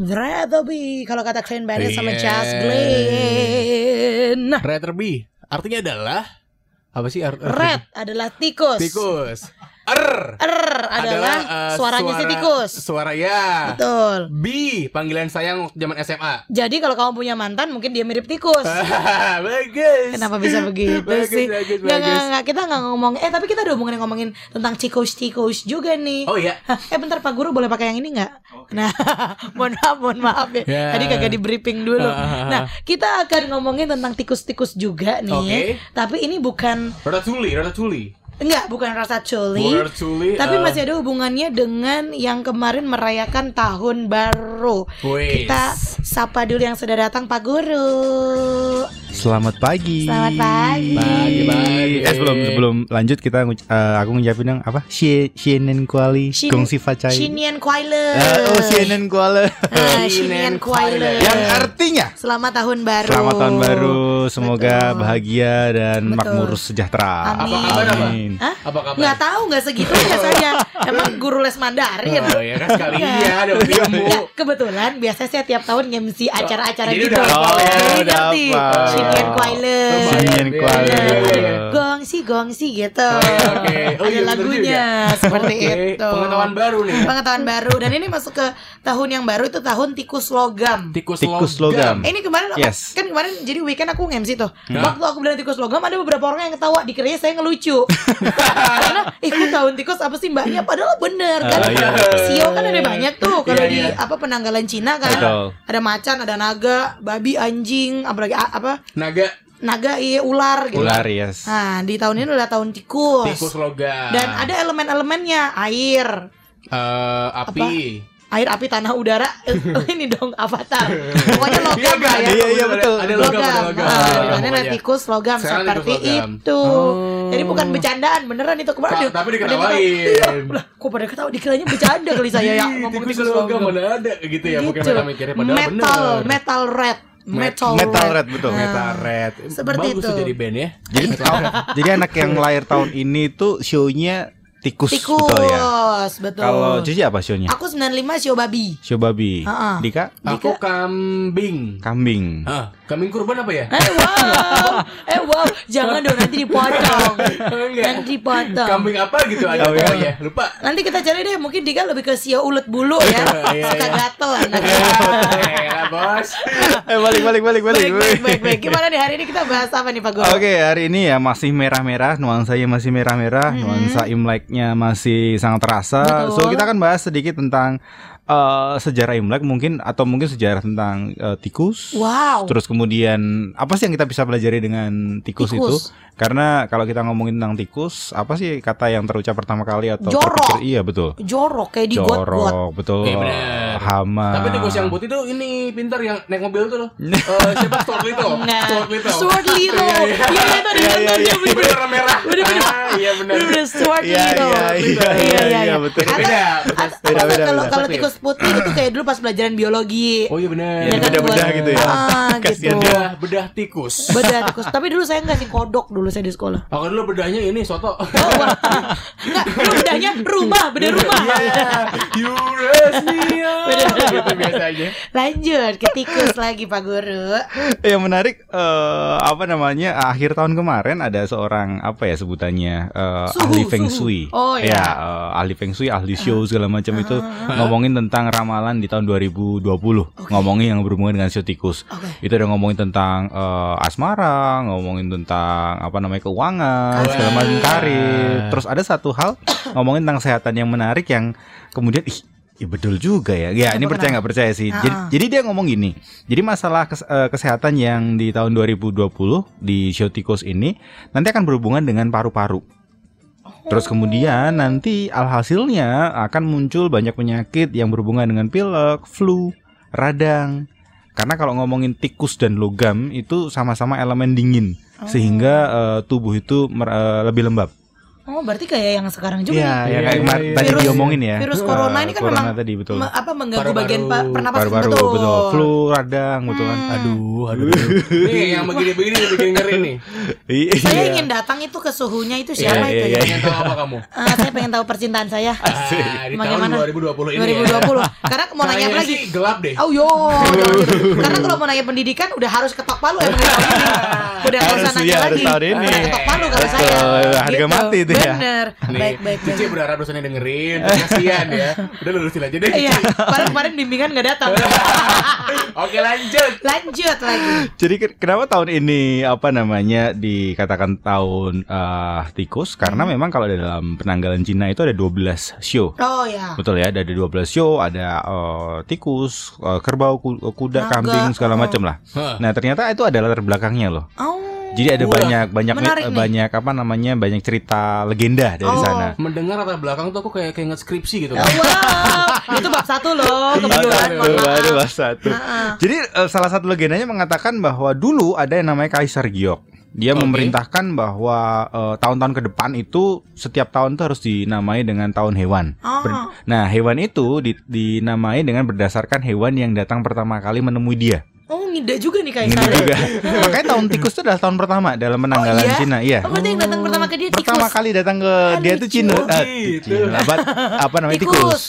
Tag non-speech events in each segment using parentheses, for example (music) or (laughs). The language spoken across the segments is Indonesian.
Rather be kalau kata Clean Bandit sama Iya. Just Glenn. Rather be artinya adalah apa sih? Red adalah tikus. Tikus. Er Er adalah, eh, suaranya si suara- tikus. Suara ya. Betul. B panggilan sayang waktu zaman SMA. Jadi kalau kamu punya mantan mungkin dia mirip tikus. (laughs) bagus. Kenapa bisa begitu (laughs) Bagus, sih? bagus, bagus. nggak, kita nggak ngomong. Eh tapi kita udah ngomongin ngomongin tentang tikus-tikus juga nih. Oh iya. Hah, eh bentar Pak Guru boleh pakai yang ini nggak? Nah, (laughs) mohon maaf, mohon maaf ya. Ya. Tadi kagak di briefing dulu. Ah. Nah, kita akan ngomongin tentang tikus-tikus juga nih. Oke. Tapi ini bukan Ratatouille, Ratatouille. Enggak, bukan rasa culi. Tapi eh, masih ada hubungannya dengan yang kemarin merayakan tahun baru. Wis. Kita sapa dulu yang sudah datang Pak Guru. Selamat pagi. Selamat pagi. Pagi, pagi. Eh sebelum sebelum lanjut kita eh, aku ngucapin yang apa? Xienen Kuali Gong Si Facai. Shinian Kuala. Eh, oh Xienen Kuala. Ah, Shinian Kuala. yang artinya Selamat tahun baru. Selamat tahun baru, semoga Betul. bahagia dan Betul. makmur sejahtera. Amin. Apa kabar, apa? Amin. Hah? Apa kabar? Nggak tahu, nggak segitu biasanya. (laughs) Emang guru les Mandarin. Oh ya kan sekalian ada ilmu. Ya, kebetulan biasanya saya tiap tahun nge-MC acara-acara Jadi gitu. udah hafal ya, Jadi udah ngerti. Shinian Kuala. Iya, iya, iya. Gongsi gongsi gitu. Oke, oke. Oh, Ada iya, lagunya seperti itu. Pengetahuan baru nih. Pengetahuan baru dan ini masuk ke tahun yang baru itu tahun tikus logam. Tikus, Tikus logam. Eh, ini kemarin aku- Yes. kan kemarin jadi weekend aku nge-MC tuh. Waktu aku bilang tikus logam ada beberapa orang yang ketawa dikiranya saya ngelucu. (laughs) Karena ikut tahun tikus apa sih mbaknya padahal bener kan. Ah, iya. Sio kan ada banyak tuh kalau Iya, di iya. apa penanggalan Cina kan. Betul. Ada macan, ada naga, babi, anjing, apalagi a- apa? Naga Naga, iya ular gitu. Ular yes. Nah, di tahun ini udah tahun tikus. tikus logam. Dan ada elemen-elemennya, air, Eh, api. Air, api, tanah, udara. Eh, (laughs) ini dong avatar. Pokoknya logam Iya, lah kan? ya. Iya, iya, betul. Ada logam, ada logam. logam. Nah, Ada logam tikus logam Sekarang seperti logam. itu. Oh. Jadi bukan bercandaan, beneran itu kemarin. Tapi diketawain. ketawa, Iya, kok pada ketawa dikiranya bercanda kali saya ya ngomong tikus logam mana ada gitu ya mungkin mereka mikirnya padahal metal, bener. metal red, metal, Metal red, betul. Nah, Metal red. Seperti Bagus itu. jadi band ya. Jadi jadi anak yang lahir tahun ini tuh show-nya tikus, Tikus, betul ya. betul. Kalau Cici apa show-nya? Aku 95 Sio Babi. Show babi. Ha-ha. Dika Aku kambing. kambing. Ah, kambing kurban apa ya? Eh wow, eh wow, jangan dong nanti dipotong, Enggak. nanti dipotong. Kambing apa gitu ada apa? ya? Lupa. Nanti kita cari deh, mungkin Dika lebih ke Sio ulet bulu ya, Iya, suka iya. gatel anaknya. Ya, bos. eh balik balik balik balik. Baik, baik, baik, baik. Gimana nih hari ini kita bahas apa nih Pak Guru? Oke, hari ini ya masih merah-merah, nuansanya masih merah-merah, nuansa Imleknya masih sangat terasa. Betul. So kita akan bahas sedikit tentang eh, sejarah Imlek mungkin atau mungkin sejarah tentang eh, tikus. Wow. Terus kemudian apa sih yang kita bisa pelajari dengan tikus, Tikus. itu? Karena kalau kita ngomongin tentang tikus, apa sih kata yang terucap pertama kali atau Jorok. terpikir? Iya betul. Jorok kayak di got-got. Jorok, betul. Iya, bener. Hama. Tapi tikus yang putih tuh ini pintar yang naik mobil tuh loh. (laughs) Eh, siapa Stuart Little? Nah, Stuart Little. Stuart Little. Iya, iya. Iya, itu ada Iya, iya, iya. bener. Bener merah. Bener-bener. Ah, Iya benar. Bener-bener Stuart Iya, Little. iya, iya, iya, iya, betul. Beda, beda, beda, Kalau beda. kalau tikus putih itu kayak dulu pas pelajaran biologi. Oh iya benar. Iya, kan, bedah-bedah buat- gitu ya. Ah, (laughs) Kasian gitu. Bedah, bedah tikus. Bedah tikus. Tapi dulu saya nggak sih kodok dulu saya di sekolah. Aku dulu bedahnya ini soto. Oh, wah. Enggak, lu bedahnya rumah, beda rumah. Iya. Eurasnia. Gitu biasanya. Lanjut ke tikus lagi Pak Guru. Yang menarik eh, apa namanya akhir tahun kemarin ada seorang apa ya sebutannya eh, Suhu, ahli feng suhu. shui. Oh, ya. eh, ahli feng shui, ahli show segala macam itu ngomongin tentang ramalan di tahun 2020. Ngomongin yang berhubungan dengan show tikus. Oke. Itu ada ngomongin tentang eh, asmara, ngomongin tentang apa namanya keuangan, segala macam karir. Terus ada satu hal (coughs) ngomongin tentang kesehatan yang menarik yang kemudian ih Ya betul juga ya. Ya ini percaya nggak percaya sih. Jadi, Ah. jadi dia ngomong gini. Jadi masalah kes- eh, kesehatan yang di tahun 2020 di show tikus ini nanti akan berhubungan dengan paru-paru. Terus kemudian nanti alhasilnya akan muncul banyak penyakit yang berhubungan dengan pilek, flu, radang. Karena kalau ngomongin tikus dan logam itu sama-sama elemen dingin sehingga eh, tubuh itu mer- eh, lebih lembab. Oh, berarti kayak yang sekarang juga. Iya, ya Iya, kayak iya, kemarin iya. tadi Virus- diomongin ya. Virus corona ini kan corona memang tadi betul. me- apa mengganggu Paru-paru. bagian pa- pernapasan Paru-paru betul. betul. Flu radang betul kan. Hmm. Aduh, aduh. Nih yang begini-begini bikin ngeri nih. Iya. Saya ingin datang itu ke suhunya itu siapa Iya, itu iya, ya? Pengen tahu apa kamu? Ah, saya pengen tahu percintaan saya. Ah, di tahun Bagaimana? 2020 ini. 2020. Karena mau nanya apa lagi? sih gelap deh. Oh yo, gitu. karena kalau mau nanya pendidikan udah harus ketok palu ini. Udah Harus, nanya iya, harus lagi. tahun ini. Udah ketok palu kalau saya. harga mati itu ya. Bener. Nih, Baik, baik, baik. Cici berharap dosennya dengerin, kasihan ya. Udah lurusin aja deh. Iya, kemarin kemarin bimbingan nggak datang. (laughs) Oke lanjut. Lanjut lagi. Jadi ke- kenapa tahun ini apa namanya dikatakan tahun eh, tikus? Karena Hmm. memang kalau dalam penanggalan Cina itu ada 12 show. Oh ya. Betul ya, ada 12 show, ada eh, tikus, eh, kerbau, ku- kuda, Naga, kambing segala oh. macam lah. Hah. Nah, ternyata itu adalah latar belakangnya loh. Oh. Jadi ada Wah, banyak banyak menarik nih. banyak apa namanya banyak cerita legenda dari Oh. sana. Mendengar latar belakang tuh aku kayak kayak skripsi gitu. Wow, itu bab satu loh kebetulan. Iya, maaf. Baru bahas satu. Jadi eh, salah satu legendanya mengatakan bahwa dulu ada yang namanya Kaisar Giok. Dia Oke. memerintahkan bahwa eh, tahun-tahun ke depan itu setiap tahun itu harus dinamai dengan tahun hewan. Oh. Ber- nah, hewan itu di- dinamai dengan berdasarkan hewan yang datang pertama kali menemui dia. Oh, ngida juga nih Ini kayak juga. Makanya tahun tikus itu adalah tahun pertama dalam penanggalan iya? Cina. Iya. Oh, berarti yang datang pertama ke dia tikus. Pertama kali datang ke Ah, dia itu. Cina, Oh, eh, gitu. Cina, apa, apa namanya Tikus. tikus.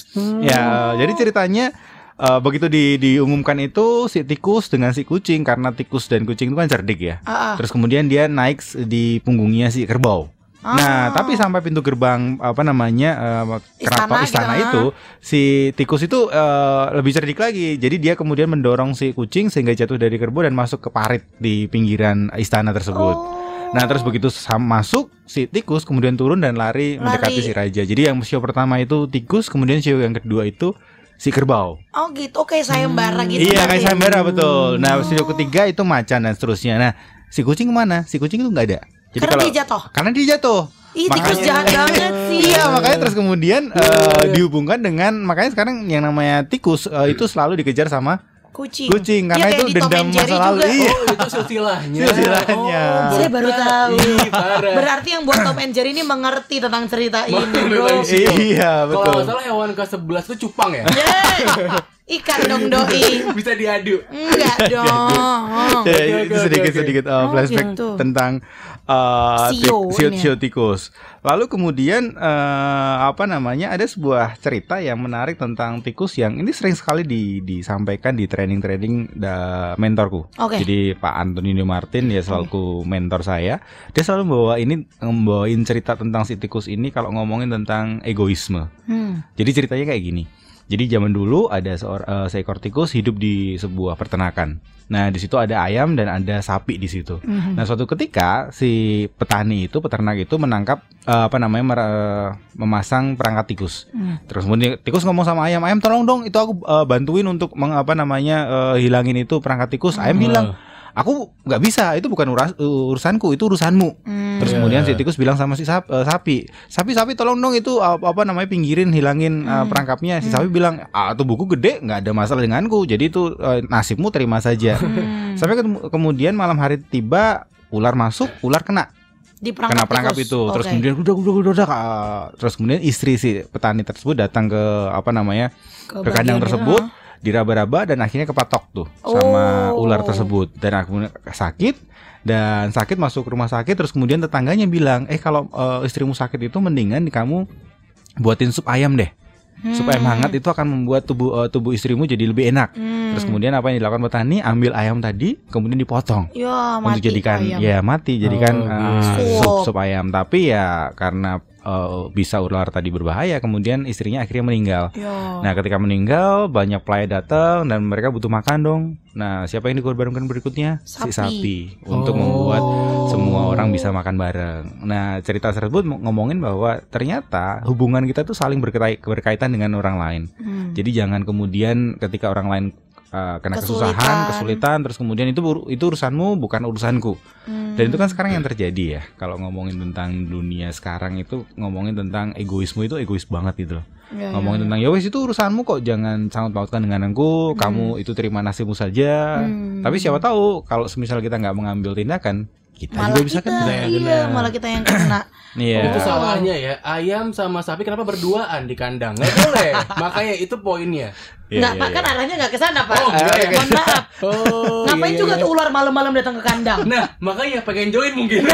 Ya, jadi ceritanya eh, begitu di, diumumkan itu si tikus dengan si kucing karena tikus dan kucing itu kan cerdik ya. Ah, ah. Terus kemudian dia naik di punggungnya si kerbau. Ah. Nah, tapi sampai pintu gerbang apa namanya eh, keraton Istana istana gitu, itu si tikus itu eh, lebih cerdik lagi. Jadi dia kemudian mendorong si kucing sehingga jatuh dari kerbau dan masuk ke parit di pinggiran istana tersebut. Oh. Nah terus begitu masuk si tikus kemudian turun dan lari, mendekati Lari. si raja. Jadi yang show pertama itu tikus, kemudian show yang kedua itu si kerbau. Oh gitu, oke sayembara gitu. iya kayak sayembara betul. Nah show ketiga itu macan dan seterusnya. Nah si kucing ke mana? Si kucing itu nggak ada. Jadi Karena kalau dia jatuh. karena dia jatuh. Ih, tikus jahat banget sih. Iya makanya terus kemudian eh, dihubungkan dengan makanya sekarang yang namanya tikus eh, itu selalu dikejar sama Kucing. kucing karena kayak itu dendam masa lalu. juga. Iya. Oh, itu silsilahnya. Silsilahnya. (laughs) Oh, Saya baru tahu. Ih. Berarti yang buat Tom and Jerry ini mengerti tentang cerita ini, bro. Iya Kalau betul. nggak salah hewan ke-11 itu cupang ya? Yeay. (laughs) Ikan dong doi. (laughs) Bisa diadu. Enggak (laughs) dong. Ya, Oke, itu sedikit oke. sedikit uh, Oh, flashback gitu. tentang uh, Sio sio, ya. sio tikus. Lalu kemudian uh, apa namanya ada sebuah cerita yang menarik tentang tikus yang ini sering sekali di, disampaikan di training-training da, mentorku. Oke. Jadi Pak Antonino Martin dia selalu mentor saya. Dia selalu membawa ini membawain cerita tentang si tikus ini kalau ngomongin tentang egoisme. Hmm. Jadi ceritanya kayak gini. Jadi zaman dulu ada seor- eh, seekor tikus hidup di sebuah peternakan. Nah, di situ ada ayam dan ada sapi di situ. Mhm. Nah, suatu ketika si petani itu, peternak itu menangkap eh, apa namanya mer- eh, memasang perangkat tikus. Hmm. Terus kemudian tikus ngomong sama ayam, "Ayam tolong dong, itu aku eh, bantuin untuk meng, apa namanya eh, hilangin itu perangkat tikus." Ayam bilang, "Aku nggak bisa, itu bukan uras- urusanku, itu urusanmu." Hmm. Terus Iya. kemudian si tikus bilang sama si sap- eh, sapi, sapi sapi tolong dong itu apa, apa namanya pinggirin hilangin eh, perangkapnya. Si sapi bilang, ah tubuhku gede nggak ada masalah denganku, jadi itu eh, nasibmu terima saja. Hmm. Sampai ketemu- kemudian malam hari tiba ular masuk, ular kena di perangkap, kena perangkap tikus. itu. Terus Oke. kemudian udah udah udah udah ah. terus kemudian istri si petani tersebut datang ke apa namanya Ke ke kandang tersebut. Diraba-raba dan akhirnya kepatok tuh sama Oh. ular tersebut dan kemudian sakit dan sakit masuk rumah sakit terus kemudian tetangganya bilang eh kalau eh, istrimu sakit itu mendingan kamu buatin sup ayam deh sup ayam Hmm. hangat itu akan membuat tubuh eh, tubuh istrimu jadi lebih enak Hmm. terus kemudian apa yang dilakukan petani ambil ayam tadi kemudian dipotong ya mati untuk jadikan ayam. ya mati jadikan Oh, gitu. sup sup ayam tapi ya karena eh, bisa ular tadi berbahaya kemudian istrinya akhirnya meninggal Ya. Nah, ketika meninggal banyak pelayan datang dan mereka butuh makan dong. Nah, siapa yang dikorbankan berikutnya? Si Sapi. sapi untuk Oh. membuat semua orang bisa makan bareng. Nah, cerita tersebut ng- ngomongin bahwa ternyata hubungan kita tuh saling berkait- berkaitan dengan orang lain. Hmm. Jadi jangan kemudian ketika orang lain uh, kena Kesulitan. kesusahan, kesulitan, terus kemudian itu itu urusanmu bukan urusanku. Hmm. Dan itu kan sekarang yang terjadi ya. Kalau ngomongin tentang dunia sekarang itu ngomongin tentang egoisme itu egois banget gitu loh Ya, ya, ngomongin ya. tentang ya wes itu urusanmu kok jangan sangat pautkan dengan aku kamu itu terima nasibmu saja Hmm. tapi siapa tahu kalau semisal kita nggak mengambil tindakan kita malah juga bisa kita, kena. iya, kena. malah kita yang kena. (clears throat) Iya. Itu salahnya ya. Ayam sama sapi kenapa berduaan di kandang? Nggak boleh. (laughs) Makanya itu poinnya. Iya, Enggak, iya, Pak, kan iya. arahnya enggak ke sana, Pak. Oh, enggak ya? Mohon maaf. (laughs) Oh. Ngapain iya, juga iya. tuh ular malam-malam datang ke kandang? Nah, makanya pengen join mungkin.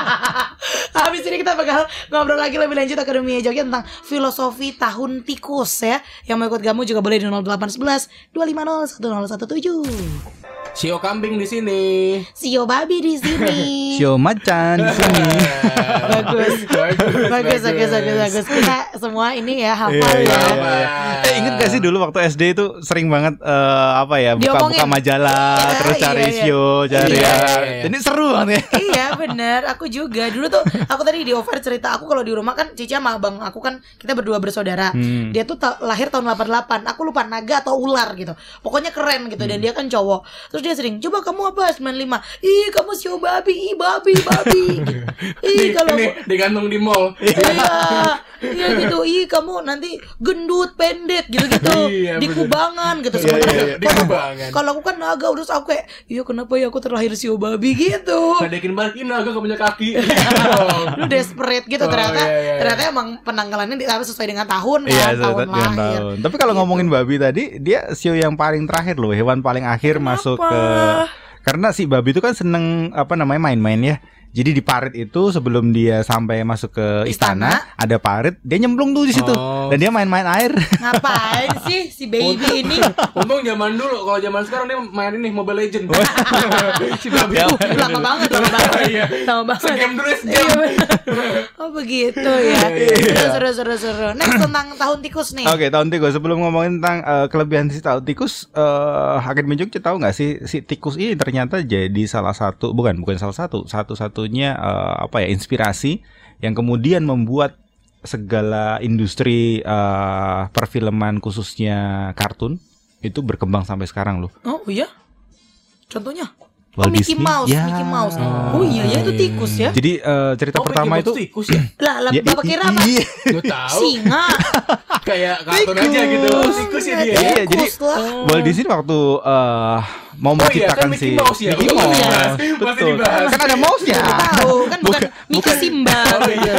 (laughs) Habis ini kita bakal ngobrol lagi lebih lanjut Akademi Jogja tentang filosofi tahun tikus ya. Yang mau ikut kamu juga boleh di 0811 250 1017. Sio kambing di sini. Sio babi di sini. (laughs) Sio macan di sini. (laughs) bagus. bagus, bagus, bagus, bagus, bagus. Kita semua ini ya hafal Iya, ya. iya, iya. Eh inget gak sih dulu waktu SD itu sering banget eh, apa ya buka-buka Diomongin. majalah Iya, terus cari iya, iya. sio cari Iya, ya. Ini seru banget ya. (laughs) iya bener Aku juga Dulu tuh Aku tadi di offer cerita Aku kalau di rumah kan Cici sama abang aku kan Kita berdua bersaudara Hmm. Dia tuh ta- lahir tahun 88 Aku lupa naga atau ular gitu Pokoknya keren gitu Dan dia kan cowok Terus dia sering Coba kamu apa 95 Ih kamu sio babi Ih babi babi gitu. (laughs) Ih Di, kalau ini digantung di mall. Iya Iya gitu Ih kamu nanti gendut pendek gitu-gitu (laughs) Iya, Di kubangan gitu Iya, iya, iya. Di kalau- kubangan. Kalau aku kan naga Terus aku kayak Iya kenapa ya aku terlahir sio babi gitu Ngadekin balik ini agak gak punya kaki. (laughs) lu desperate gitu Oh, ternyata iya, iya, iya. ternyata emang penanggalannya di- sesuai dengan tahun kan Iya, tahun satu- dengan lahir tahun. Tapi kalau ngomongin babi tadi, dia sio yang paling terakhir loh, hewan paling akhir masuk ke karena si babi itu kan seneng apa namanya main-main ya. Jadi di parit itu sebelum dia sampai masuk ke istana, Istana. ada parit, dia nyemplung tuh di situ Oh. dan dia main-main air. ngapain (laughs) sih si baby ini Untung zaman dulu, kalau zaman sekarang dia main ini Mobile Legend. (laughs) si babi. Ya. uh, lama banget lama banget (laughs) Iya. lama banget Segame dulu Iya, sejam. bener. oh begitu ya seru seru seru seru next tentang tahun tikus nih Oke, tahun tikus. Sebelum ngomongin tentang eh, kelebihan si tahun tikus, eh Hakim Jogja tahu nggak sih si tikus ini ternyata jadi salah satu, bukan bukan salah satu, satu-satunya eh, apa ya inspirasi yang kemudian membuat segala industri eh, perfilman khususnya kartun itu berkembang sampai sekarang loh. oh iya contohnya Walt oh, Mickey Disney? Mouse Ya. Mickey Mouse oh iya ya itu tikus ya Jadi eh, cerita Oh, pertama Mickey itu tikus ya? (clears throat) lah lah Ya, bapak kira apa iya. Gue tahu. singa Kayak kartun aja gitu. Tikus. Tikus ya dia. Iya, ya? jadi Tikus lah. Walt Disney waktu eh, mau Oh iya, menciptakan kan Mickey si Mouse ya? Mickey Masih Mouse. dibahas, masih Betul. dibahas. Kan ada mouse-nya. tahu kan bukan, Bukan- Mickey Simba Oh iya.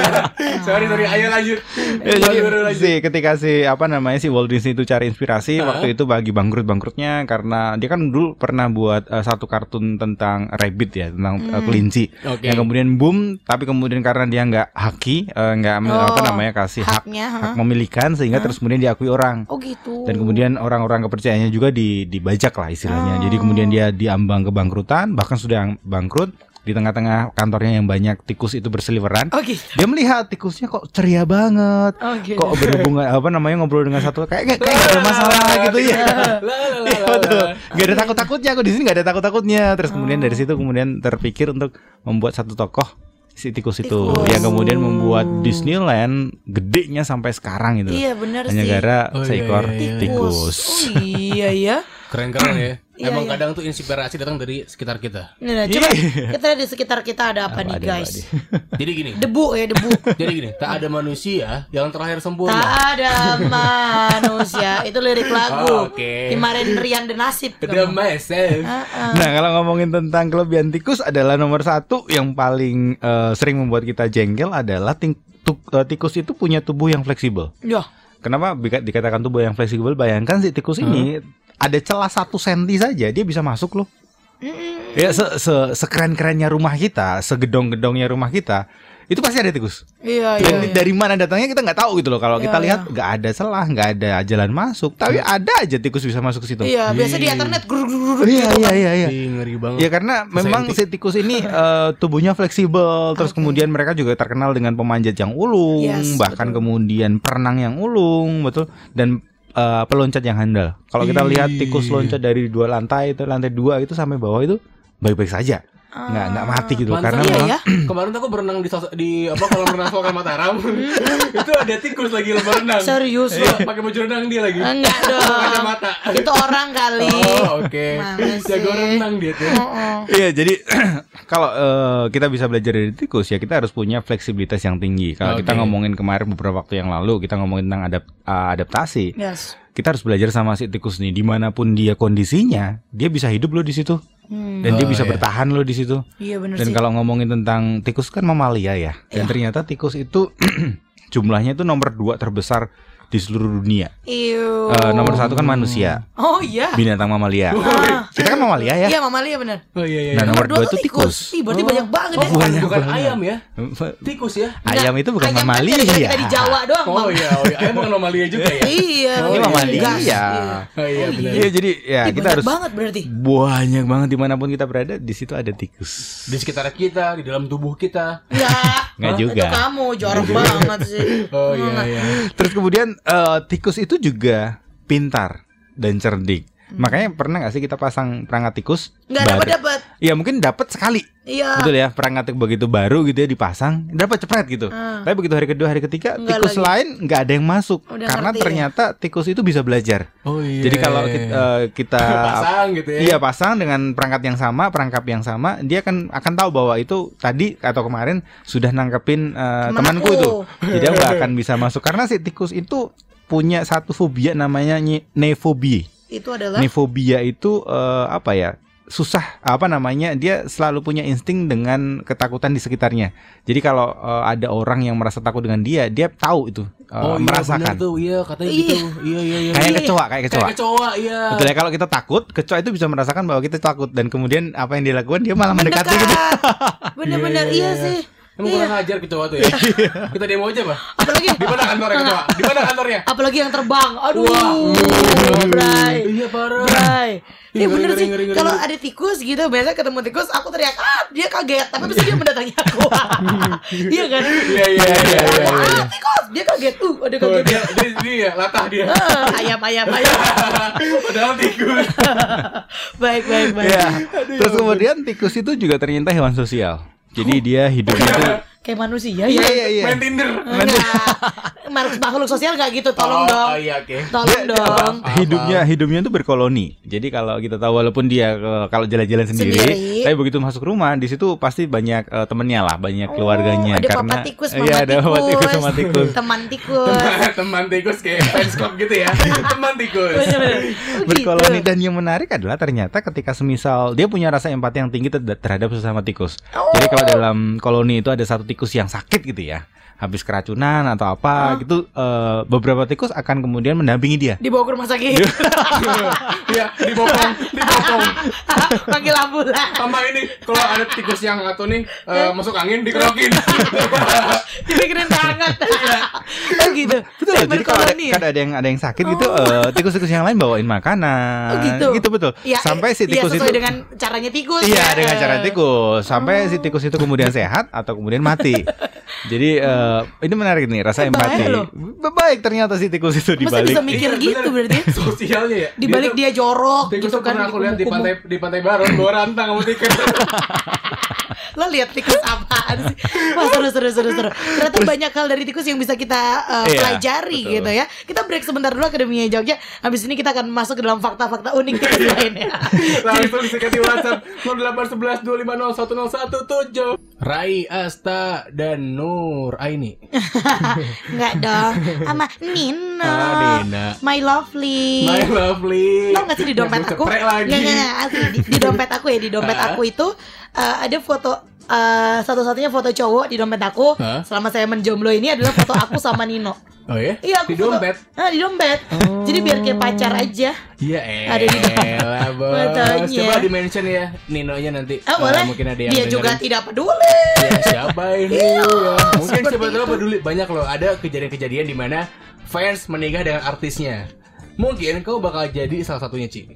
sorry sorry, ayo lanjut. Ya, jadi si ketika si apa namanya si Walt Disney itu cari inspirasi waktu itu bagi bangkrut bangkrutnya karena dia kan dulu pernah buat eh, satu kartun tentang rabbit ya tentang eh, kelinci Oke. yang kemudian boom tapi kemudian karena dia nggak haki eh, nggak Oh, apa namanya kasih hak haknya, hak hah? memilikan sehingga terus kemudian diakui orang oh gitu dan kemudian orang-orang kepercayaannya juga di, dibajak lah istilahnya. Jadi kemudian dia diambang kebangkrutan, bahkan sudah bangkrut di tengah-tengah kantornya yang banyak tikus itu berseliweran. oh gitu Dia melihat tikusnya kok ceria banget. oh gitu Kok berhubungan (laughs) apa namanya ngobrol dengan satu kayak kayak, kayak nggak ada masalah (laughs) gitu ya. Lah, lah, (laughs) lah, Iya, betul. lah. Gak ada takut-takutnya aku di sini gak ada takut-takutnya. Terus kemudian dari situ kemudian terpikir untuk membuat satu tokoh si tikus itu Tikus. yang kemudian membuat Disneyland gedenya sampai sekarang gitu. iya benar Hanya sih gara Oh, iya, seekor iya, iya. tikus. oh iya ya Keren-keren ya. Iya, Emang iya. kadang tuh inspirasi datang dari sekitar kita. Nah, coba kita lihat di sekitar kita ada apa, nih Apa ada, guys? apa (laughs) Jadi gini. Debu ya debu. (laughs) Jadi gini, tak ada manusia yang terakhir tak sempurna. ada manusia. Itu lirik lagu. Oh, oke. Kemarin Rian dan Nasib. The myself. Heeh. Nah kalau ngomongin tentang kelebihan tikus adalah nomor satu yang paling eh, sering membuat kita jengkel adalah eh, tikus itu punya tubuh yang fleksibel. Ya. Kenapa dikatakan tubuh yang fleksibel? Bayangkan si tikus ini ada celah satu senti saja dia bisa masuk loh. Mm-mm. Ya se, se sekeren kerennya rumah kita, segedong gedongnya rumah kita, itu pasti ada tikus. Iya, iya. Dan iya. dari mana datangnya kita nggak tahu gitu loh. Kalau Iya, kita lihat iya. nggak ada celah, nggak ada jalan masuk, tapi ada aja tikus bisa masuk ke situ. Iya, biasa di internet guru guru Iya iya iya iya. Ngeri banget. Ya karena memang si tikus ini eh, tubuhnya fleksibel, terus Oke. kemudian mereka juga terkenal dengan pemanjat yang ulung, Yes, bahkan betul. kemudian perenang yang ulung, betul, dan eh, peloncat yang handal. Kalau kita lihat tikus loncat dari dua lantai itu lantai dua itu sampai bawah itu baik-baik saja, nggak nggak mati gitu, Pantesan karena Iya memang ya. (clears throat) Kemarin tuh aku berenang di sos- di apa kolam renang Sultan Mataram. (laughs) itu ada tikus lagi lomba renang. Serius Iya, loh. pakai baju renang dia lagi. Enggak dong. Kacamata. Itu orang kali. Oh, oke. Mana Jago renang dia tuh. Heeh. Iya, jadi (clears throat) kalau eh, kita bisa belajar dari tikus ya kita harus punya fleksibilitas yang tinggi. Kalau kita Oke. ngomongin kemarin beberapa waktu yang lalu kita ngomongin tentang adap- eh, adaptasi, Yes. Kita harus belajar sama si tikus nih di mana pun dia kondisinya, dia bisa hidup loh di situ. Hmm. dan dia Oh, bisa iya. bertahan loh di situ. Iya bener Dan sih. kalau ngomongin tentang tikus kan mamalia ya. Dan Iya. ternyata tikus itu (clears throat) jumlahnya itu nomor dua terbesar di seluruh dunia. Iu. Eh, nomor satu kan manusia, Oh iya. binatang mamalia. Ah. Kita kan mamalia ya. Iya mamalia bener. Oh iya iya. Nah, nomor dua tuh itu tikus. Ih berarti Oh. banyak banget Oh, ya. bukan, Banyak bukan banget. ayam ya. Tikus ya. Ayam itu bukan Ayam kan mamalia. gara-gara kita di Jawa doang. Oh iya, oh iya. Ayam bukan mamalia juga ya. Iya. Oh, Ini iya, mamalia. Gas. Iya. Oh iya benar. Iya jadi ya Ih, kita banyak harus banget berarti. banyak banget di mana pun kita berada di situ ada tikus. Di sekitar kita, di dalam tubuh kita. Enggak. Nggak Hah? juga. Itu kamu jorok banget sih. Oh iya iya. Terus kemudian eh, tikus itu juga pintar dan cerdik. Makanya pernah nggak sih kita pasang perangkat tikus? Enggak baru- dapat dapat. Ya mungkin dapat sekali. Iya. Betul ya, perangkat begitu baru gitu ya dipasang, dapat cepet gitu. Ah. Tapi begitu hari kedua, hari ketiga, Nggak tikus lagi. lain nggak ada yang masuk Udah karena ngerti ya? ternyata tikus itu bisa belajar. Oh iya. Jadi kalau kita, eh, kita (laughs) pasang gitu ya. Iya pasang dengan perangkat yang sama, perangkap yang sama, dia akan akan tahu bahwa itu tadi atau kemarin sudah nangkepin Temen temanku itu. (laughs) Jadi dia nggak akan bisa masuk karena si tikus itu punya satu fobia namanya nefobia. Itu adalah Nefobia itu eh, apa ya? susah apa namanya dia selalu punya insting dengan ketakutan di sekitarnya. Jadi kalau eh, ada orang yang merasa takut dengan dia, dia tahu itu eh, Oh iya merasakan. tuh. Iya katanya Iya. gitu. Iya iya iya. Kayak Iya. kecoa, kayak kecoa. Kayak kecoa iya. Betul ya kalau kita takut, kecoa itu bisa merasakan bahwa kita takut dan kemudian apa yang dilakukan dia malah mendekati gitu. Bener-bener Iya, iya iya, sih. Emang Iya. kurang ajar kecoa tuh ya. (laughs) Kita demo aja, Pak. Apalagi Di mana kantornya kecoa? Di mana kantornya? apalagi yang terbang. Aduh. Wah. Bray. Iya parah. Bray. Ih, Iya ngeri, bener sih. Kalau ada tikus gitu, biasanya ketemu tikus, aku teriak, ah dia kaget. Tapi terus dia mendatangi aku. (laughs) Iya kan? Iya iya iya iya. Iya, iya. ah tikus, dia kaget. Uh, ada Oh, kaget. dia dia latah dia. Ah, ayam, ayam, ayam. (laughs) Padahal tikus. baik, baik, baik. Iya. Terus kemudian tikus itu juga ternyata hewan sosial. Jadi dia hidupnya itu Kayak manusia Iya ya. iya iya. Main Tinder. Enggak. Makhluk makhluk sosial gak gitu, Oh, tolong dong. Oh iya oke. Tolong Dia- dia dong. apa? hidupnya hidupnya itu berkoloni. Jadi kalau kita tahu walaupun dia eh, kalau jalan-jalan sendiri, Sendiri. tapi begitu masuk rumah di situ pasti banyak eh, temennya lah, banyak keluarganya Oh, ada karena papa tikus, mama iya ada papa tikus sama tikus. (laughs) Teman tikus. (laughs) Teman tikus kayak fans club gitu ya. Teman tikus. (laughs) Oh, berkoloni gitu. dan yang menarik adalah ternyata ketika semisal dia punya rasa empati yang tinggi ter- terhadap sesama tikus. Oh. Jadi kalau dalam koloni itu ada satu tikus yang sakit gitu ya, habis keracunan atau apa gitu, eh, beberapa tikus akan kemudian mendampingi dia. Dibawa ke rumah sakit. Iya, dibopong, dibopong. (laughs) Panggil ambulan. Sama ini kalau ada tikus yang atau nih eh, masuk angin dikerokin. (laughs) Dibikinin hangat. oh gitu. Betul. Eh, Jadi kalau ada, ya? kan ada yang ada yang sakit gitu, eh, tikus-tikus yang lain bawain makanan. Oh gitu. betul. Ya, Sampai si iya, tikus sesuai itu dengan caranya tikus. Iya ya. dengan cara tikus sampai si tikus itu kemudian sehat atau kemudian mati. (laughs) Jadi eh, ini menarik nih rasa empati. loh. Baik ternyata si tikus itu Masa dibalik. bisa mikir Iya, gitu bener. berarti? (laughs) Sosialnya ya. Di balik tuh- dia jorok Tikus gitu kan pernah aku lihat di pantai di pantai Baron bawa rantang sama tikus. (laughs) Lo lihat tikus apaan sih? Wah seru seru seru seru. Ternyata banyak hal dari tikus yang bisa kita uh, Iya, pelajari betul. gitu ya. Kita break sebentar dulu Akademia Jogja. Habis ini kita akan masuk ke dalam fakta-fakta unik tikus lainnya. (laughs) Langsung disikat di WhatsApp 0811 250 1017. Rai Asta dan Nur Aini. Enggak (laughs) dong. Sama Nino. Ah, Nina. My lovely. My lovely. Tau gak sih di dompet aku ceprek lagi. Nggak, nggak, nggak, asli. di, di dompet aku ya Di dompet (laughs) aku itu uh, Ada foto uh, Satu-satunya foto cowok di dompet aku Hah? Selama saya menjomblo ini adalah foto aku sama Nino (laughs) Oh ya? Iya aku Di foto- dompet. Ah, Di dompet Jadi biar kayak pacar aja Iya Ada di. (laughs) Fotonya. Coba di mention ya Ninonya nanti. Ah Eh, boleh mungkin ada yang Dia juga dengerin. tidak peduli Ya, siapa ini? Iya, ya. Mungkin siapa tahu peduli banyak loh. Ada kejadian-kejadian di mana fans menikah dengan artisnya. Mungkin kau bakal jadi salah satunya, Ci.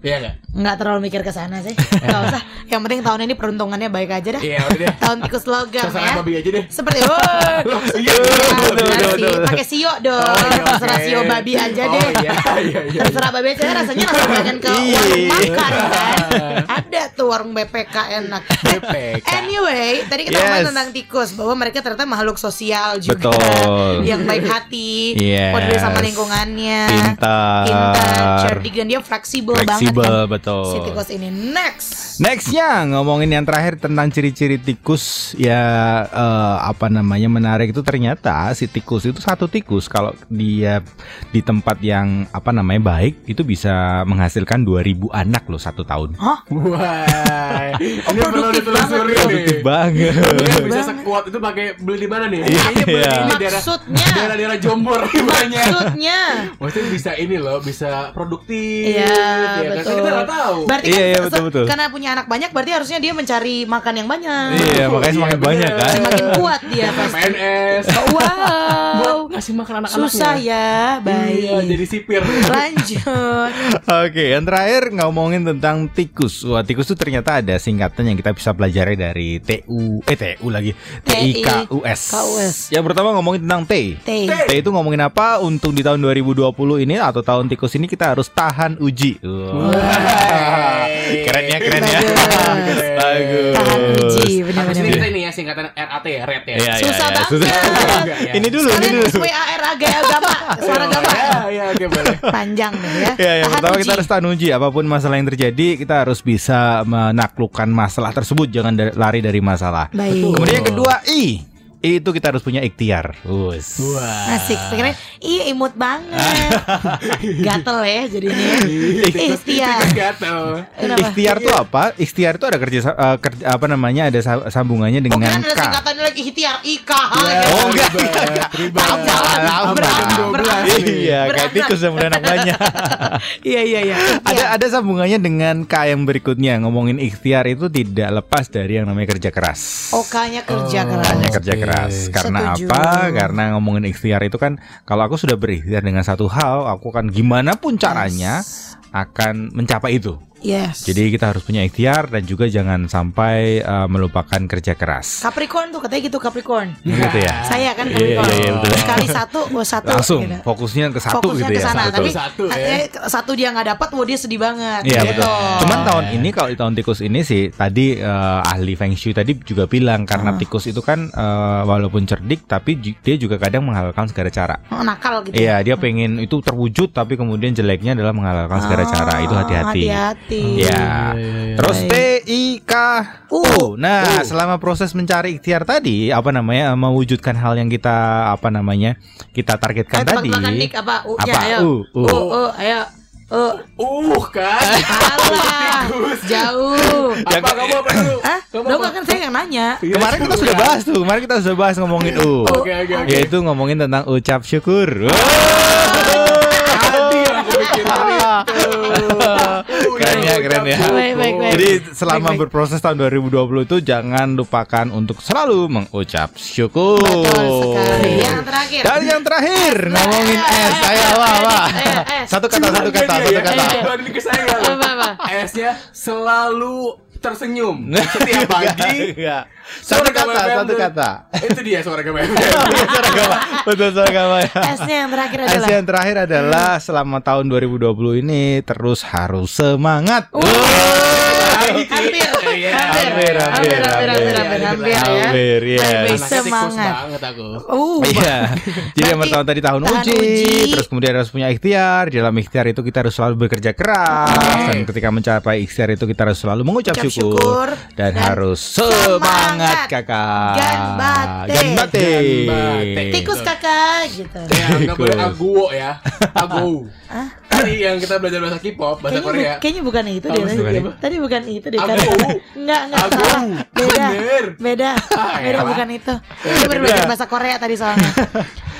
Iya enggak? Nggak terlalu mikir ke sana sih Nggak usah Yang penting tahun ini peruntungannya baik aja dah Iya, udah deh. Tahun tikus logam Sosok ya babi aja deh. Seperti oh, (laughs) Iya, betul, Nasi, betul. pakai sio dong. Oh, iya, Terserah sio babi aja Oh, deh. iya, iya, iya. Terserah babi aja rasanya langsung pengen ke Iya. warung makan kan. Ada tuh warung BPK enak. BPK. Anyway, tadi kita Yes. ngomongin tentang tikus bahwa mereka ternyata makhluk sosial juga Betul. yang baik hati, Yes. peduli sama lingkungannya. Pintar. Pintar, cerdik dan dia fleksibel, banget Fleksibel betul. si tikus ini. Next. Nextnya ngomongin yang terakhir tentang ciri-ciri tikus ya eh, apa namanya menarik itu ternyata si tikus itu satu tikus kalau dia di tempat yang apa namanya baik itu bisa menghasilkan 2000 anak loh satu tahun. Hah? Wah, (laughs) ini perlu produktif ditelusuri. Produktif banget. Bisa sekuat itu pakai beli di mana nih? Iya. ini daerah Maksudnya. daerah-daerah Jombor banyak. Maksudnya. Maksudnya bisa ini loh, bisa produktif. Iya, ya kan? Betul. Kita nggak tahu. Berarti Iya, kan iya, betul, betul. karena punya anak banyak berarti harusnya dia mencari makan yang banyak. Iya, makanya semakin Iya, banyak kan. Semakin kuat dia pasti. PNS. Wow. Buat ngasih makan anak-anaknya. Susah ya, baik. Iya, jadi sipir. Lanjut. Oke, yang terakhir ngomongin tentang tikus. Wah, tikus itu ternyata ada singkatan yang kita bisa pelajari dari TU, eh TU lagi, TIKUS. KUS. Yang pertama ngomongin tentang T. T. T itu ngomongin apa? Untuk di tahun 2020 ini atau tahun tikus ini kita harus tahan uji. Keren ya, keren ya. Bagus. Bagus. Tahan uji, benar-benar. kita ini ya singkatan RAT ya, RAT ya. Iya, iya, Susah iya, banget. susah. Ya. ini dulu, ini dulu. W A R A G agama, suara agama. Ya, ya, oke boleh. Panjang deh ya. Ya, yang Tahan pertama uji. kita harus tahan uji apa pun masalah yang terjadi, kita harus bisa menaklukkan masalah tersebut, jangan lari dari masalah. Baik. Kemudian yang kedua I. Itu kita harus punya ikhtiar. Us. Wah. Asik, keren. Iya imut banget. (laughs) Gatel ya jadinya. Ikhtiar. Gatel. Ikhtiar itu apa? Ikhtiar itu ada kerja, eh, kerja- apa namanya ada sa- sambungannya Oh, dengan kan ada K. singkatannya lagi ikhtiar IK. Oh, enggak. Ribet. Salah, Sampai jam berat. 12 nih. Iya, kayak tikus yang anak banyak. (laughs) Iya iya iya. ada ada sambungannya dengan K yang berikutnya. Ngomongin ikhtiar itu tidak lepas dari yang namanya kerja keras. OK-nya kerja keras. Hanya kerja Oke. Keras. Karena Setuju. apa? Karena ngomongin ikhtiar itu kan kalau aku sudah berikhtiar dengan satu hal, aku akan gimana pun caranya akan mencapai itu. Yes. Jadi kita harus punya ikhtiar dan juga jangan sampai uh, melupakan kerja keras. Capricorn tuh katanya gitu Capricorn. Gitu ya. Saya kan Iya, Capricorn. iya, iya, betul. Sekali satu, oh satu. Langsung gitu. fokusnya ke satu Fokusnya gitu ke ya. sana, Satu. tapi Satu, ya. eh, satu dia nggak dapat, wah dia sedih banget. Iya gitu. betul. Cuman tahun ini kalau di tahun tikus ini sih tadi eh, ahli feng shui tadi juga bilang karena Ah. tikus itu kan eh, walaupun cerdik tapi dia juga kadang menghalalkan segala cara. Oh, nakal gitu. Iya, dia pengen itu terwujud tapi kemudian jeleknya adalah menghalalkan segala cara. Itu Ah, hati-hati. Hati-hati. Ya. Iya, iya, iya. Terus T I K U. U. Nah, selama proses mencari ikhtiar tadi apa namanya mewujudkan hal yang kita apa namanya kita targetkan Ayo tadi. apa U-nya Apa? ayo. U, U. U, U, ayo. U. Uh kan. Alah, jauh. Apa kamu apa dulu? Hah? Lo apa? kan saya yang nanya. Kemarin kita sudah bahas tuh, kemarin kita sudah bahas ngomongin U. Oke oke oke. Yaitu ngomongin tentang ucap syukur. Tadi yang pikirin (laughs) itu. (laughs) keren ya, keren ya. Baik, baik, baik. Jadi selama Baik, baik. berproses tahun 2020 itu jangan lupakan untuk selalu mengucap syukur. Betul sekali. Yang terakhir. Dan yang terakhir ngomongin S. Ayo apa apa. S. Satu kata, satu kata, satu kata. Saya. Apa, apa? S-nya selalu tersenyum (laughs) setiap pagi. Enggak. Satu Suara kata, KBM satu kata. Itu dia suara KBM. (laughs) Suara gama. Betul suara gama ya. S-nya yang terakhir S adalah yang terakhir adalah selama tahun 2020 ini terus harus semangat. hampir. Iya. Hampir, hampir, hampir, hampir, hampir, hampir, hampir, ya. Ya. Semangat. banget aku. Uh, Iya. Jadi yang pertama tadi tahun uji, uji. terus kemudian harus punya ikhtiar. Di dalam ikhtiar itu kita harus selalu bekerja keras Oke. dan ketika mencapai ikhtiar itu kita harus selalu mengucap Ucap syukur, syukur dan, dan harus semangat. semangat kakak. Ganbate. Ganbate. Ganbate. tikus kakak gitu. Ya, boleh aguo ya. Aguo. Tadi yang kita belajar bahasa K-pop, bahasa Kayaknya, Korea. bu- kayaknya bukan itu Oh, deh. bukan Tadi, itu. tadi bukan itu deh. Karena- Enggak, enggak salah. Beda. Bener. Beda. Ah, Beda elah. bukan itu. Kita baru belajar bahasa Korea tadi soalnya. (laughs)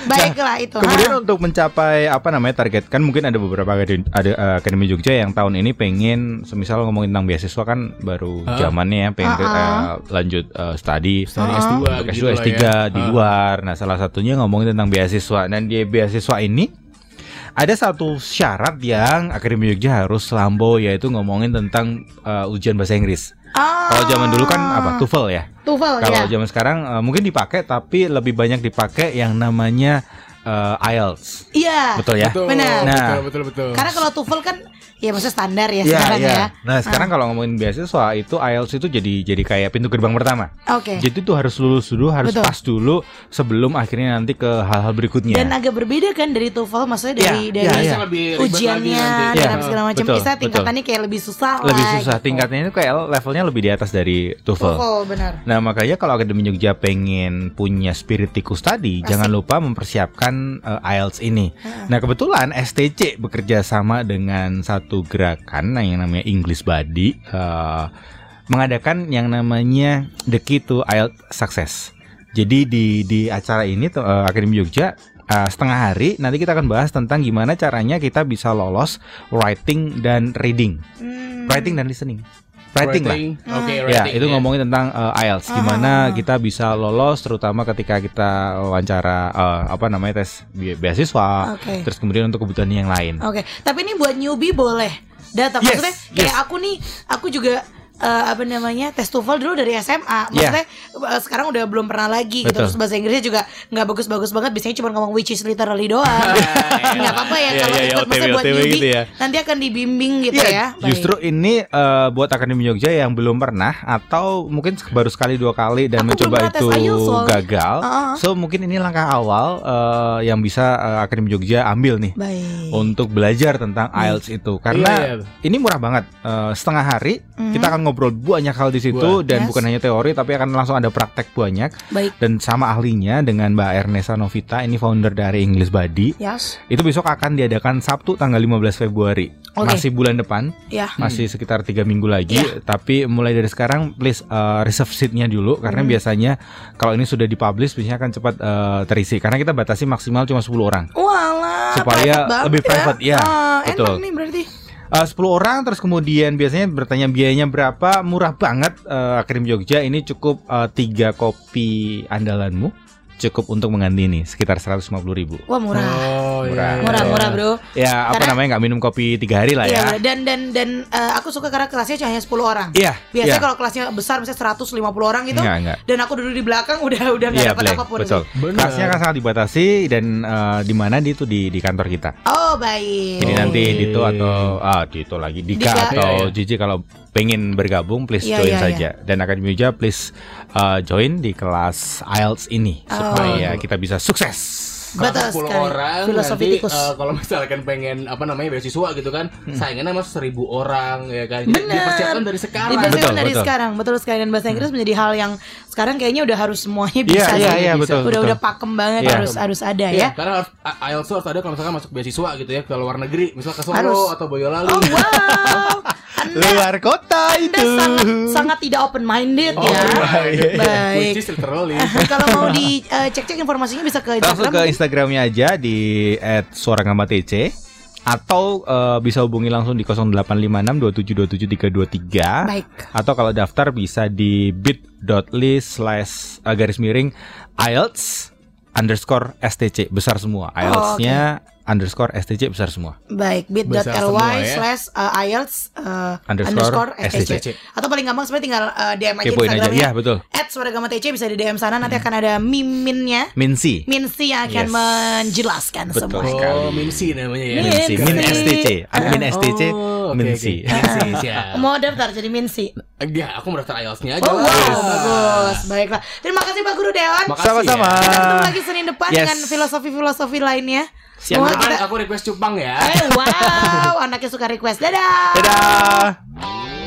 Baiklah itu. Kemudian ha. untuk mencapai apa namanya target kan mungkin ada beberapa akademi, ada eh, akademi Jogja yang tahun ini pengen semisal ngomongin tentang beasiswa kan baru zamannya ya pengen ke- Ah, eh, lanjut eh, studi Studi Ah. S2 untuk gitu S2 lah S3 ya. di luar. Nah, salah satunya ngomongin tentang beasiswa dan di beasiswa ini ada satu syarat yang Akademi Jogja harus lambo yaitu ngomongin tentang eh, ujian bahasa Inggris. Ah. Kalau zaman dulu kan apa? TOEFL ya. TOEFL Kalau ya. zaman sekarang eh, mungkin dipakai tapi lebih banyak dipakai yang namanya eh, IELTS. Iya. Betul ya? Betul, Benar. Nah. betul, betul, betul. Karena kalau TOEFL kan Ya maksudnya standar ya Iya, sekarang iya. ya. Nah, sekarang kalau ngomongin beasiswa itu IELTS itu jadi jadi kayak pintu gerbang pertama. Oke. Jadi tuh harus lulus dulu, harus Betul. pas dulu sebelum akhirnya nanti ke hal-hal berikutnya. Dan agak berbeda kan dari TOEFL maksudnya dari Iya, dari iya, iya. Lebih ribet lagi ujiannya dan Iya, apa segala macam. betul, Bisa tingkatannya kayak lebih susah lebih lah, susah. gitu. Tingkatnya itu kayak levelnya lebih di atas dari TOEFL. TOEFL benar. Nah makanya kalau Akademi Jogja pengen punya spirit tikus tadi, Asik. jangan lupa mempersiapkan eh, IELTS ini. Nah kebetulan STC bekerja sama dengan satu gerakan nah, yang namanya English Buddy eh, mengadakan yang namanya The Key to IELTS Success. Jadi di di acara ini tuh, eh, Akademi Jogja eh, setengah hari nanti kita akan bahas tentang gimana caranya kita bisa lolos writing dan reading, Hmm. writing dan listening, writing, lah. Oke, Ya, writing, itu ngomongin tentang uh, IELTS Ah, gimana kita bisa lolos terutama ketika kita wawancara uh, apa namanya tes be- beasiswa, Oke. terus kemudian untuk kebutuhan yang lain. Oke, tapi ini buat newbie boleh datang. Yes, Maksudnya yes. kayak aku nih, aku juga eh, apa namanya tes TOEFL dulu dari SMA. Maksudnya eh, sekarang udah belum pernah lagi gitu. Terus bahasa Inggrisnya juga nggak bagus-bagus banget. Biasanya cuma ngomong which is literally doang. (laughs) (laughs) Nggak apa-apa ya Iya, kalau iya, iya, maksudnya OTW, buat newbie gitu ya. nanti akan dibimbing gitu Iya, ya. Baik. justru ini uh, buat Akademi Jogja yang belum pernah atau mungkin baru sekali dua kali dan Aku mencoba itu gagal. Ah, ah. So mungkin ini langkah awal uh, yang bisa uh, Akademi Jogja ambil nih. Baik. untuk belajar tentang IELTS itu karena Iya, iya. ini murah banget Eh, setengah hari Mhm. kita akan ngobrol banyak hal di situ Wah. dan Yes. bukan hanya teori tapi akan langsung ada praktek banyak Baik. dan sama ahlinya dengan Mbak Ernesa Novita ini founder dari English Buddy Yes. itu besok akan diadakan Sabtu tanggal 15 Februari Oke. masih bulan depan Ya. masih sekitar tiga minggu lagi Iya. tapi mulai dari sekarang please uh, reserve seatnya dulu karena Hmm. biasanya kalau ini sudah dipublish biasanya akan cepat uh, terisi karena kita batasi maksimal cuma 10 orang Walah, Supaya private lebih banget private, ya. Ah, Betul. Enak nih berarti. Uh, 10 orang terus kemudian biasanya bertanya biayanya berapa murah banget. Uh, Akademi Jogja ini cukup uh, tiga kopi andalanmu cukup untuk mengganti ini sekitar 150 ribu. Wah murah. Oh, Murah. iya. Murah, murah bro. ya apa Karena- namanya nggak minum kopi tiga hari lah Iya, ya bener. dan dan dan eh, aku suka karena kelasnya hanya 10 orang. iya Biasanya iya. kalau kelasnya besar misalnya 150 orang gitu. Nggak, nggak. Dan aku duduk di belakang (laughs) udah udah nggak Iya, dapat apa pun betul. Kelasnya akan sangat dibatasi dan uh, di mana di itu di di kantor kita. Oh, baik. Jadi Oh. nanti Dito atau ah Dito lagi Dika, Dika. atau Iya, iya. Cici kalau pengen bergabung please Iya, join iya, saja dan Akademi Jogja please uh, join di kelas IELTS ini Oh. supaya kita bisa sukses. 10 sekali. orang Filosofi nanti tikus. eh, kalau misalkan pengen apa namanya beasiswa gitu kan, saingannya mas seribu orang ya kan. Bener. dipersiapkan dari sekarang. Dipersiapkan Betul, dari betul. sekarang, betul sekali dan bahasa Inggris menjadi hal yang sekarang kayaknya udah harus semuanya bisa Iya, sih. iya, iya, Bisa. betul. udah betul. udah pakem banget Iya. harus harus ada Iya, ya. karena harus I- IELTS harus ada kalau misalkan masuk beasiswa gitu ya ke luar negeri, misal ke Solo Harus. atau Boyolali. Oh wow. (laughs) Anda, Luar kota anda itu. sangat sangat tidak open minded Oh, ya. baik. Baik. (laughs) Kalau mau dicek-cek informasinya bisa ke Langsung Instagram. ke Instagramnya aja di @suaragamatc atau eh, bisa hubungi langsung di 0856 Baik. atau kalau daftar bisa di bit.ly slash eh, garis miring IELTS underscore STC besar semua IELTS-nya underscore STC besar semua Baik, bit.ly ya. slash uh, IELTS uh, Underscore underscore STC. STC. Atau paling gampang sebenarnya tinggal uh, DM aja kepoin aja Instagramnya. ya betul At Suaragama TC bisa di DM sana nanti akan ada miminnya. Minsi Minsi yang akan Yes. menjelaskan Betul semua. sekali. Oh, Minsi namanya ya. Minsi Min. STC admin STC Oh, oke, Minsi oke. Minsi, (laughs) siap. Mau daftar jadi Minsi. Ya, aku mau daftar IELTS-nya aja. Oh, wow, bagus. Baiklah. Terima kasih Pak Guru Dewan. Sama-sama. ya. Kita ketemu lagi Senin depan Yes. dengan filosofi-filosofi lainnya. Siap. Jangan kita aku request cupang ya. Eh, wow, anaknya suka request. Dadah. dadah